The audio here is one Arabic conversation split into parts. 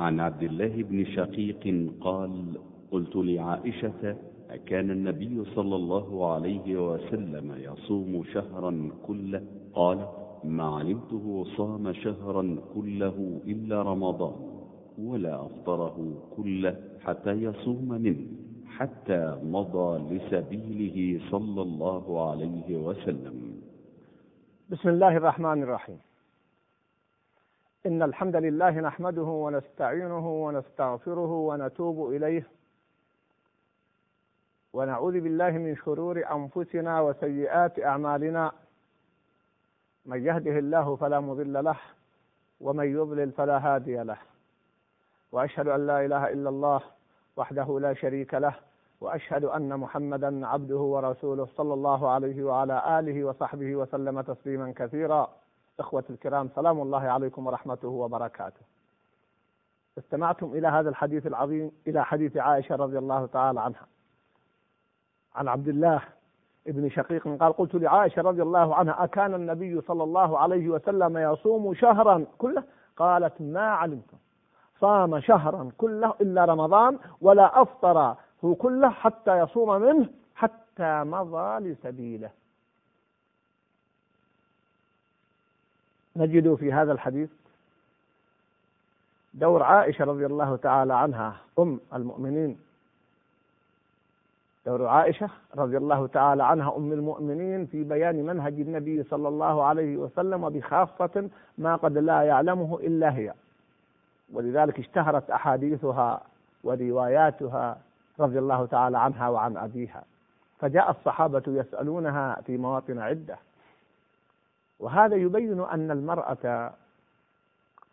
عن عبد الله بن شقيق قال قلت لعائشة أكان النبي صلى الله عليه وسلم يصوم شهرا كله؟ قال ما علمته صام شهرا كله إلا رمضان ولا أفطره كله حتى يصوم منه حتى مضى لسبيله صلى الله عليه وسلم. بسم الله الرحمن الرحيم. إن الحمد لله نحمده ونستعينه ونستغفره ونتوب إليه. ونعوذ بالله من شرور أنفسنا وسيئات أعمالنا. من يهده الله فلا مضل له ومن يضلل فلا هادي له. وأشهد أن لا إله إلا الله وحده لا شريك له وأشهد أن محمدا عبده ورسوله صلى الله عليه وعلى آله وصحبه وسلم تسليما كثيرا. أخوة الكرام سلام الله عليكم ورحمته وبركاته. استمعتم إلى هذا الحديث العظيم إلى حديث عائشة رضي الله تعالى عنها. عن عبد الله ابن شقيق قال قلت لعائشة رضي الله عنها أكان النبي صلى الله عليه وسلم يصوم شهرا كله؟ قالت ما علمت. صام شهرا كله إلا رمضان ولا أفطر هو كله حتى يصوم منه حتى مضى لسبيله. نجد في هذا الحديث دور عائشة رضي الله تعالى عنها أم المؤمنين. دور عائشة رضي الله تعالى عنها أم المؤمنين في بيان منهج النبي صلى الله عليه وسلم وبخاصة ما قد لا يعلمه إلا هي. ولذلك اشتهرت أحاديثها ورواياتها رضي الله تعالى عنها وعن أبيها. فجاء الصحابة يسألونها في مواطن عدة. وهذا يبين أن المرأة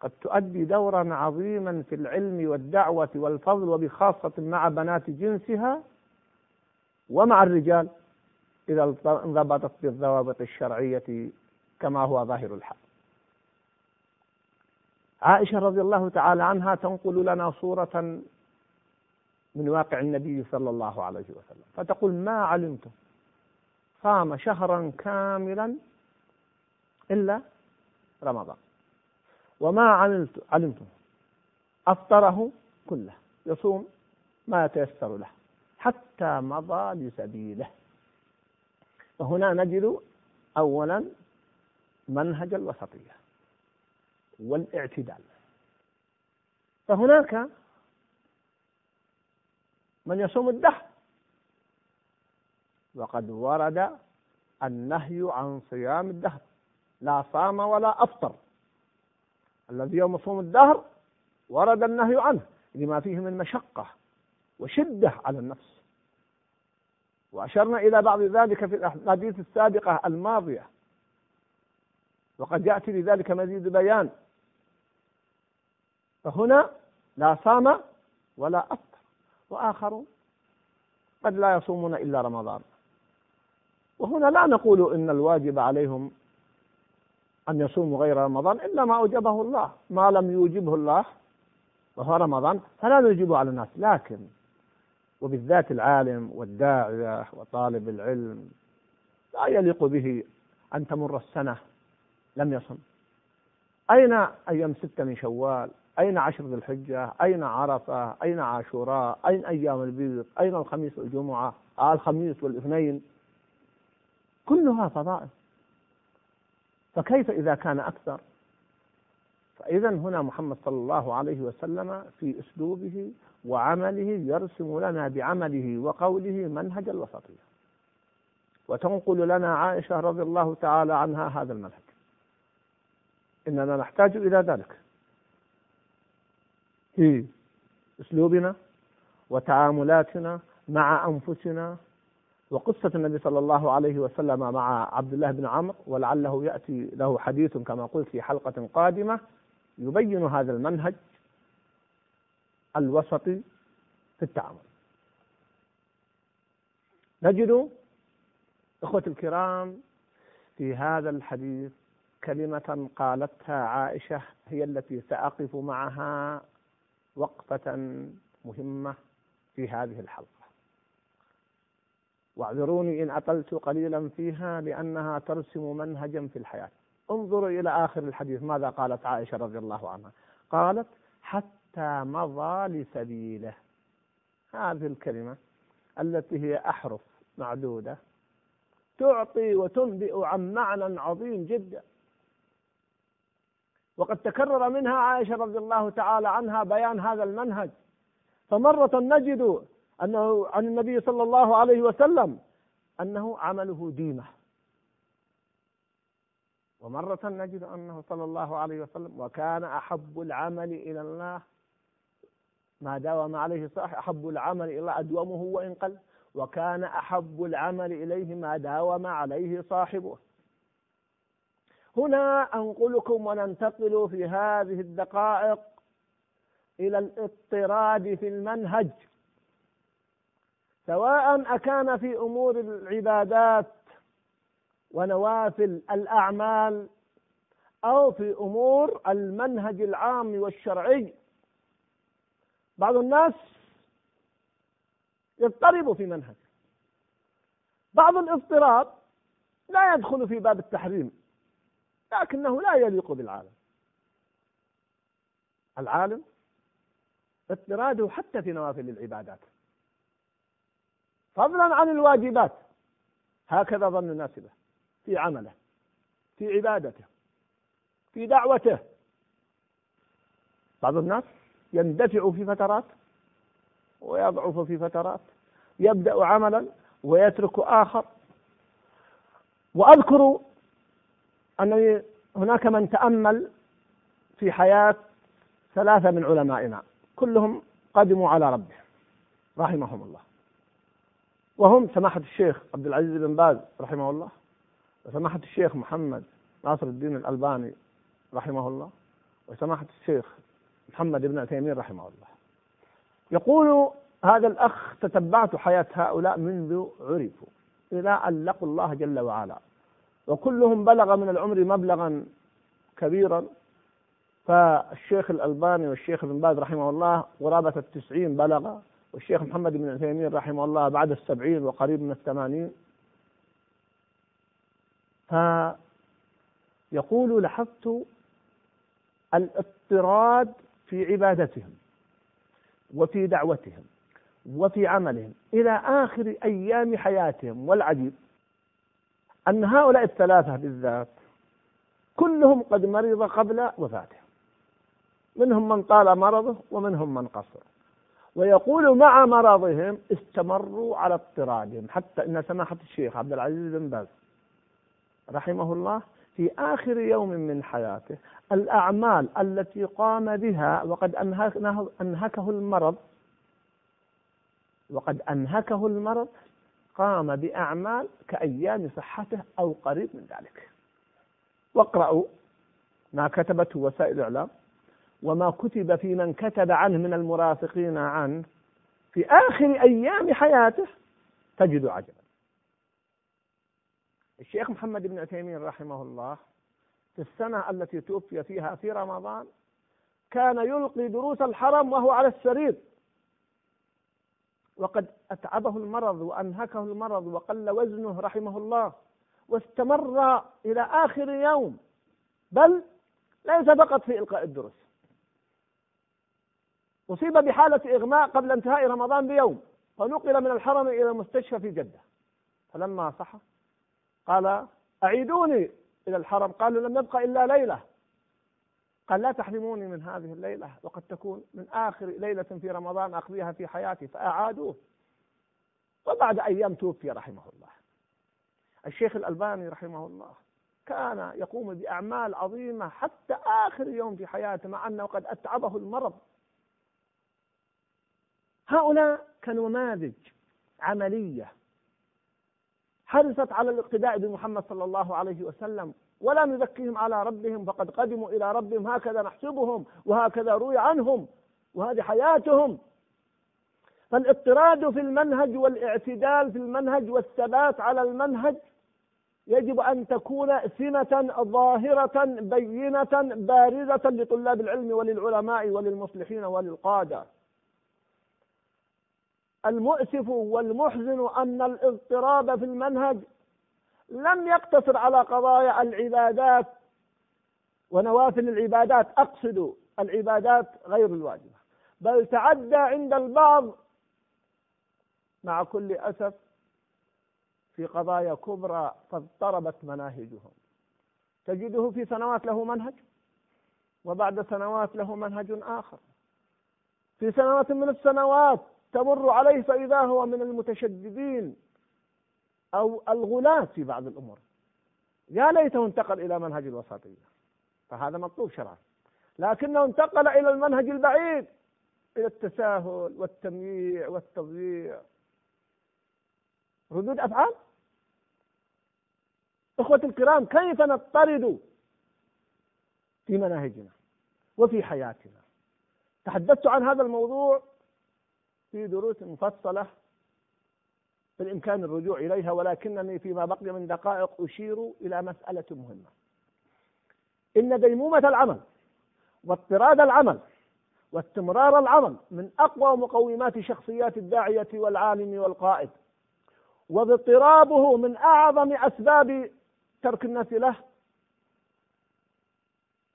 قد تؤدي دورا عظيما في العلم والدعوة والفضل وبخاصة مع بنات جنسها ومع الرجال إذا انضبطت بالضوابط الشرعية كما هو ظاهر الحال. عائشة رضي الله تعالى عنها تنقل لنا صورة من واقع النبي صلى الله عليه وسلم فتقول ما علمت صام شهرا كاملا إلا رمضان. وما علمت أفطره كله. يصوم ما يتيسر له. حتى مضى لسبيله. وهنا نجد أولا منهج الوسطية والاعتدال. فهناك من يصوم الدهر. وقد ورد النهي عن صيام الدهر. لا صام ولا أفطر. الذي يوم صوم الدهر ورد النهي عنه لما فيه من مشقة وشدة على النفس. وأشرنا إلى بعض ذلك في الأحاديث السابقة الماضية. وقد يأتي لذلك مزيد بيان. فهنا لا صام ولا أفطر. وآخرون قد لا يصومون إلا رمضان. وهنا لا نقول إن الواجب عليهم أن يصوموا غير رمضان إلا ما أوجبه الله ما لم يوجبه الله وهو رمضان فلا نوجبه على الناس. لكن وبالذات العالم والداعية وطالب العلم لا يليق به أن تمر السنة لم يصم. أين أيام ستة من شوال؟ أين عشر ذي الحجة؟ أين عرفة؟ أين عاشوراء؟ أين أيام البيض؟ أين الخميس والجمعة؟ آه الخميس والاثنين؟ كلها فضائل. فكيف إذا كان أكثر؟ فإذا هنا محمد صلى الله عليه وسلم في أسلوبه وعمله يرسم لنا بعمله وقوله منهج الوسطية. وتنقل لنا عائشة رضي الله تعالى عنها هذا المنهج. إننا نحتاج إلى ذلك. في أسلوبنا وتعاملاتنا مع أنفسنا وقصة النبي صلى الله عليه وسلم مع عبد الله بن عمرو ولعله يأتي له حديث كما قلت في حلقة قادمة يبين هذا المنهج الوسطي في التعامل. نجد إخوة الكرام في هذا الحديث كلمة قالتها عائشة هي التي سأقف معها وقفة مهمة في هذه الحلقة. واعذروني إن أطلت قليلا فيها لأنها ترسم منهجا في الحياة. انظروا إلى آخر الحديث ماذا قالت عائشة رضي الله عنها؟ قالت حتى مضى لسبيله. هذه الكلمة التي هي أحرف معدودة تعطي وتنبئ عن معنى عظيم جدا. وقد تكرر منها عائشة رضي الله تعالى عنها بيان هذا المنهج. فمرة نجد أنه عن النبي صلى الله عليه وسلم أنه عمله ديمة ومرة نجد أنه صلى الله عليه وسلم وكان أحب العمل إلى الله. ما داوم عليه صاحب أحب العمل إلى الله أدومه وإن قل. وكان أحب العمل إليه ما داوم عليه صاحبه. هنا أنقلكم وننتقل في هذه الدقائق إلى الاضطراد في المنهج. سواء أكان في أمور العبادات ونوافل الأعمال أو في أمور المنهج العام والشرعي. بعض الناس يضطرب في منهج. بعض الاضطراب لا يدخل في باب التحريم لكنه لا يليق بالعالم. العالم اضطراده حتى في نوافل العبادات. فضلا عن الواجبات. هكذا ظن الناس به في عمله في عبادته في دعوته. بعض الناس يندفع في فترات ويضعف في فترات. يبدأ عملا ويترك آخر. وأذكر أنني هناك من تأمل في حياة ثلاثة من علمائنا. كلهم قدموا على ربهم. رحمهم الله. وهم سماحة الشيخ عبد العزيز بن باز رحمه الله وسماحة الشيخ محمد ناصر الدين الألباني رحمه الله وسماحة الشيخ محمد بن عثيمين رحمه الله. يقول هذا الأخ تتبعت حياة هؤلاء منذ عرفوا إلى أن لقوا الله جل وعلا وكلهم بلغ من العمر مبلغا كبيرا. فالشيخ الألباني والشيخ ابن باز رحمه الله قرابة التسعين بلغ والشيخ محمد بن عثيمين رحمه الله بعد السبعين وقريب من الثمانين. فيقول لاحظت الاضطراد في عبادتهم وفي دعوتهم وفي عملهم إلى آخر أيام حياتهم والعجيب أن هؤلاء الثلاثة بالذات كلهم قد مرض قبل وفاته منهم من طال مرضه ومنهم من قصر ويقول مع مرضهم استمروا على اضطرادهم. حتى إن سماحة الشيخ عبد العزيز بن باز رحمه الله في آخر يوم من حياته الأعمال التي قام بها وقد أنهكه المرض وقد أنهكه المرض قام بأعمال كأيام صحته أو قريب من ذلك. واقرأوا ما كتبته وسائل الإعلام. وما كتب في من كتب عنه من المرافقين عنه في آخر أيام حياته تجد عجبا. الشيخ محمد بن عثيمين رحمه الله في السنة التي توفي فيها في رمضان كان يلقي دروس الحرم وهو على السرير. وقد أتعبه المرض وأنهكه المرض وقل وزنه رحمه الله واستمر إلى آخر يوم. بل ليس فقط في إلقاء الدروس. أصيب بحالة إغماء قبل انتهاء رمضان بيوم فنقل من الحرم إلى المستشفى في جدة. فلما صح قال أعيدوني إلى الحرم. قالوا لم يبقى إلا ليلة. قال لا تحرموني من هذه الليلة وقد تكون من آخر ليلة في رمضان أقضيها في حياتي فأعادوه. وبعد أيام توفي رحمه الله. الشيخ الألباني رحمه الله كان يقوم بأعمال عظيمة حتى آخر يوم في حياته مع أنه قد أتعبه المرض. هؤلاء كنماذج عملية حرصت على الاقتداء بمحمد صلى الله عليه وسلم ولا نزكيهم على ربهم فقد قدموا إلى ربهم هكذا نحسبهم وهكذا روي عنهم وهذه حياتهم. فالاضطراد في المنهج والاعتدال في المنهج والثبات على المنهج يجب أن تكون سمة ظاهرة بينة بارزة لطلاب العلم وللعلماء وللمصلحين وللقادة. المؤسف والمحزن أن الاضطراب في المنهج لم يقتصر على قضايا العبادات ونوافل العبادات أقصد العبادات غير الواجبة بل تعدى عند البعض مع كل أسف في قضايا كبرى فاضطربت مناهجهم. تجده في سنوات له منهج وبعد سنوات له منهج آخر. في سنوات من السنوات تمر عليه فإذا هو من المتشددين أو الغلاة في بعض الأمور. يا ليته انتقل إلى منهج الوسطية فهذا مطلوب شرعا. لكنه انتقل إلى المنهج البعيد إلى التساهل والتمييع والتضييع. ردود أفعال؟ إخوة الكرام كيف نضطرد في مناهجنا وفي حياتنا؟ تحدثت عن هذا الموضوع في دروس مفصلة بالإمكان الرجوع إليها ولكنني فيما بقي من دقائق أشير إلى مسألة مهمة. إن ديمومة العمل واضطراد العمل واستمرار العمل من أقوى مقومات شخصيات الداعية والعالم والقائد واضطرابه من أعظم أسباب ترك الناس له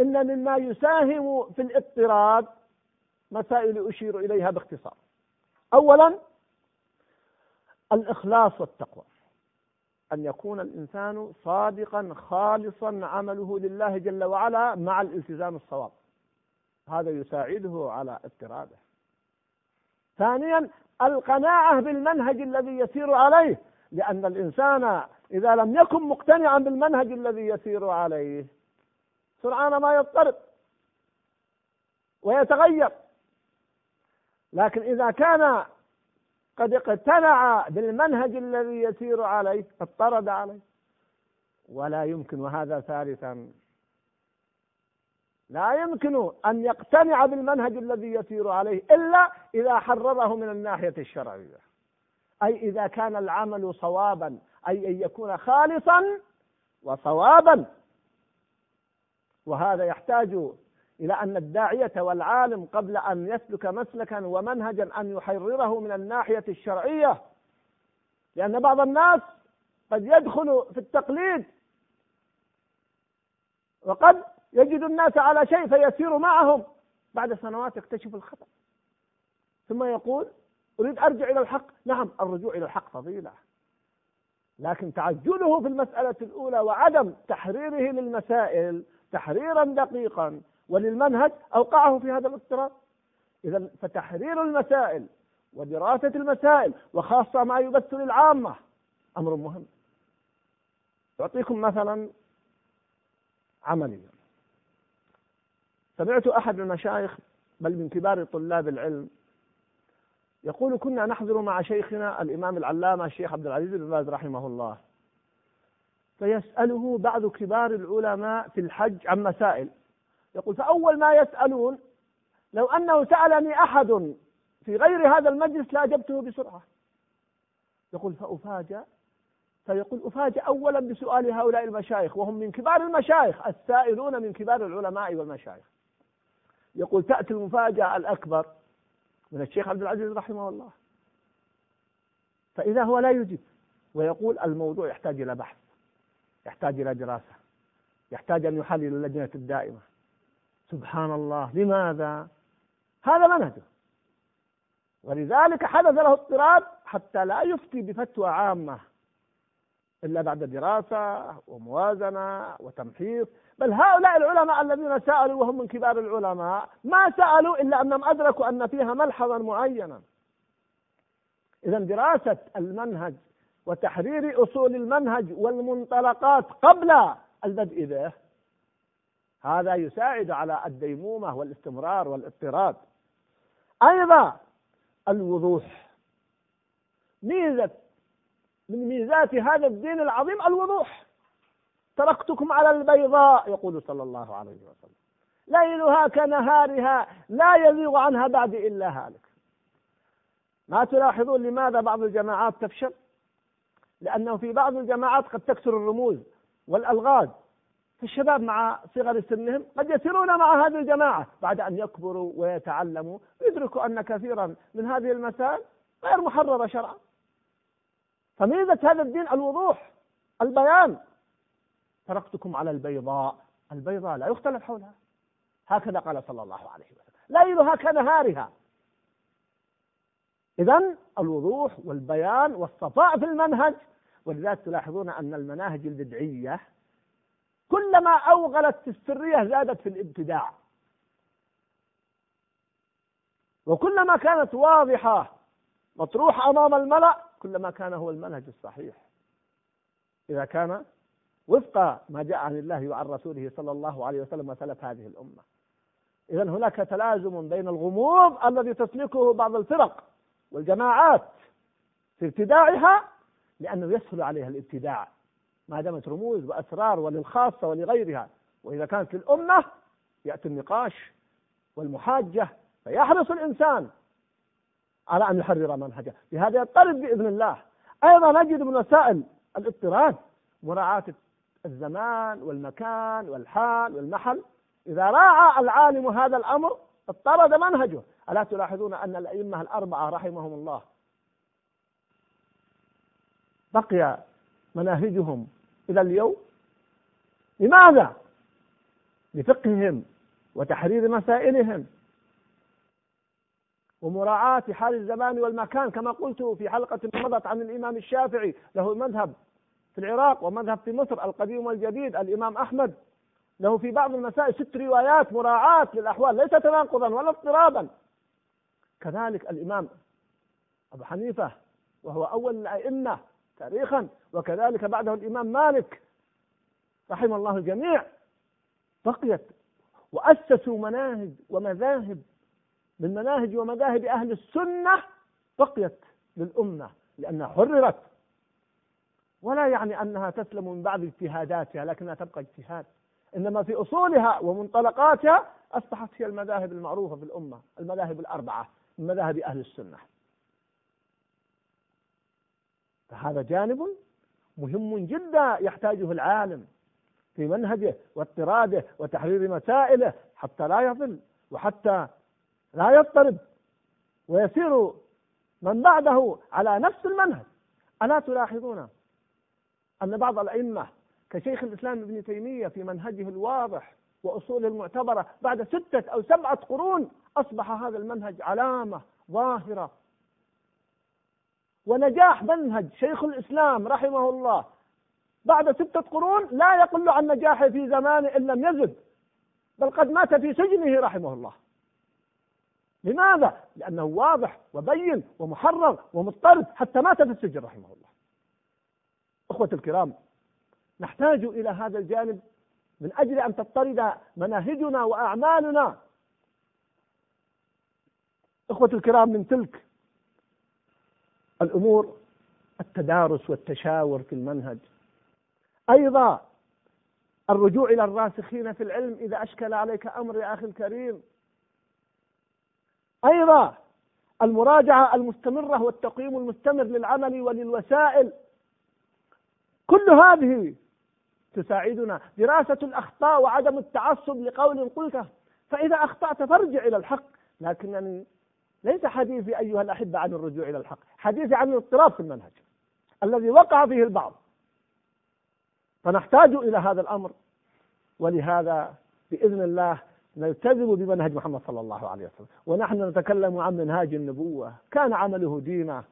إن مما يساهم في الاضطراد مسائل أشير إليها باختصار. أولا الإخلاص والتقوى. أن يكون الإنسان صادقا خالصا عمله لله جل وعلا مع الالتزام الصواب. هذا يساعده على اضطراده ثانيا القناعة بالمنهج الذي يسير عليه. لأن الإنسان إذا لم يكن مقتنعا بالمنهج الذي يسير عليه سرعان ما يضطرب ويتغير. لكن إذا كان قد اقتنع بالمنهج الذي يسير عليه اضطرد عليه. ولا يمكن وهذا ثالثا. لا يمكن أن يقتنع بالمنهج الذي يسير عليه إلا إذا حرره من الناحية الشرعية. أي إذا كان العمل صوابا أي أن يكون خالصا وصوابا. وهذا يحتاج إلى أن الداعية والعالم قبل أن يسلك مسلكا ومنهجا أن يحرره من الناحية الشرعية. لأن بعض الناس قد يدخل في التقليد وقد يجد الناس على شيء فيسير معهم. بعد سنوات يكتشف الخطأ. ثم يقول أريد أرجع إلى الحق. نعم الرجوع إلى الحق فضيلة. لكن تعجله في المسألة الأولى وعدم تحريره للمسائل تحريرا دقيقا وللمنهج أوقعه في هذا الاضطراب إذا فتحرير المسائل ودراسة المسائل وخاصة ما يبث للعامة أمر مهم. أعطيكم مثلا عمليا. سمعت أحد المشايخ بل من كبار طلاب العلم يقول كنا نحضر مع شيخنا الإمام العلامة الشيخ عبد العزيز بن باز رحمه الله فيسأله بعض كبار العلماء في الحج عن مسائل يقول فأول ما يسألون لو أنه سألني أحد في غير هذا المجلس لأجبته بسرعة. يقول فأفاجأ فيقول أفاجأ أولا بسؤال هؤلاء المشايخ وهم من كبار المشايخ السائلون من كبار العلماء والمشايخ. يقول تأتي المفاجأة الأكبر من الشيخ عبد العزيز رحمه الله. فإذا هو لا يجيب. ويقول الموضوع يحتاج إلى بحث يحتاج إلى دراسة يحتاج أن يحلل اللجنة الدائمة. سبحان الله لماذا؟ هذا منهجه ولذلك حدث له اضطراب حتى لا يفتي بفتوى عامة إلا بعد دراسة وموازنة وتمحيص. بل هؤلاء العلماء الذين سألوا وهم من كبار العلماء ما سألوا إلا أنهم أدركوا أن فيها ملحظا معينا. إذا دراسة المنهج وتحرير أصول المنهج والمنطلقات قبل البدء به هذا يساعد على الديمومة والاستمرار والاضطراد. أيضا الوضوح. ميزة من ميزات هذا الدين العظيم الوضوح. تركتكم على البيضاء يقول صلى الله عليه وسلم. ليلها كنهارها لا يزيغ عنها بعد إلا هالك. ما تلاحظون لماذا بعض الجماعات تفشل؟ لأنه في بعض الجماعات قد تكثر الرموز والألغاز. فالشباب مع صغر سنهم قد يسيرون مع هذه الجماعة بعد أن يكبروا ويتعلموا. يدركوا أن كثيرا من هذه المسائل غير محررة شرعا. فميزة هذا الدين الوضوح البيان. تركتكم على البيضاء. البيضاء لا يختلف حولها. هكذا قال صلى الله عليه وسلم. ليلها كنهارها. إذا الوضوح والبيان والصفاء في المنهج. ولذلك تلاحظون أن المناهج البدعية كلما أوغلت في السرية زادت في الابتداع. وكلما كانت واضحة مطروحة أمام الملأ كلما كان هو المنهج الصحيح. إذا كان وفق ما جاء عن الله وعن رسوله صلى الله عليه وسلم وسلف هذه الأمة. إذا هناك تلازم بين الغموض الذي تسلكه بعض الفرق والجماعات في ابتداعها لأنه يسهل عليها الابتداع. ما دامت رموز وأسرار وللخاصة ولغيرها. وإذا كانت للأمة يأتي النقاش والمحاجة فيحرص الإنسان على أن يحرر منهجه. بهذا يضطرد بإذن الله. أيضا نجد من وسائل الاضطراد مراعاة الزمان والمكان والحال والمحل. إذا راعى العالم هذا الأمر اضطرد منهجه. ألا تلاحظون أن الأئمة الأربعة رحمهم الله؟ بقي مناهجهم إلى اليوم؟ لماذا؟ لفقههم وتحرير مسائلهم ومراعاة حال الزمان والمكان كما قلت في حلقة مضت عن الإمام الشافعي له مذهب في العراق ومذهب في مصر القديم والجديد الإمام أحمد. له في بعض المسائل ست روايات مراعاة للأحوال ليس تناقضا ولا اضطرابا. كذلك الإمام أبو حنيفة وهو أول الأئمة تاريخا وكذلك بعده الإمام مالك رحم الله الجميع. بقيت وأسسوا مناهج ومذاهب من مناهج ومذاهب أهل السنة بقيت للأمة لأنها حررت. ولا يعني أنها تسلم من بعض اجتهاداتها لكنها تبقى اجتهاد. إنما في أصولها ومنطلقاتها أصبحت هي المذاهب المعروفة في الأمة المذاهب الأربعة من مذاهب أهل السنة. فهذا جانب مهم جدا يحتاجه العالم في منهجه واضطراده وتحرير مسائله حتى لا يضل وحتى لا يضطرب ويسير من بعده على نفس المنهج. ألا تلاحظون أن بعض الأئمة كشيخ الإسلام ابن تيمية في منهجه الواضح وأصوله المعتبرة بعد ستة أو سبعة قرون أصبح هذا المنهج علامة ظاهرة ونجاح منهج شيخ الإسلام رحمه الله. بعد ستة قرون لا يقل عن نجاحه في زمانه إن لم يزد بل قد مات في سجنه رحمه الله. لماذا؟ لأنه واضح وبين ومحرر ومضطرد حتى مات في السجن رحمه الله. أخوة الكرام نحتاج إلى هذا الجانب من أجل أن تضطرد مناهجنا وأعمالنا. إخوة الكرام من تلك الأمور التدارس والتشاور في المنهج. أيضا الرجوع إلى الراسخين في العلم إذا أشكل عليك أمر يا أخي الكريم. أيضا المراجعة المستمرة والتقييم المستمر للعمل وللوسائل. كل هذه تساعدنا. دراسة الأخطاء وعدم التعصب لقول قلته فإذا أخطأت فارجع إلى الحق. لكنني ليس حديثي أيها الأحبة عن الرجوع إلى الحق. حديثي عن الاضطراب في المنهج الذي وقع فيه البعض. فنحتاج إلى هذا الأمر ولهذا بإذن الله نلتزم بمنهج محمد صلى الله عليه وسلم. ونحن نتكلم عن منهاج النبوة. كان عمله دينا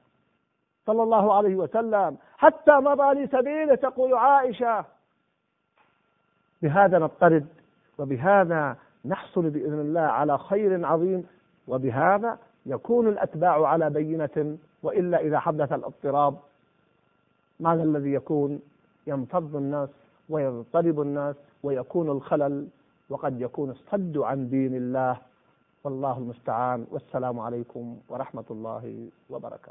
صلى الله عليه وسلم. حتى مضى لسبيله تقول عائشة. بهذا نضطرد وبهذا نحصل بإذن الله على خير عظيم وبهذا يكون الأتباع على بينة وإلا إذا حدث الاضطراب ماذا الذي يكون؟ ينفض الناس ويضطرب الناس ويكون الخلل وقد يكون الصد عن دين الله. والله المستعان. والسلام عليكم ورحمة الله وبركاته.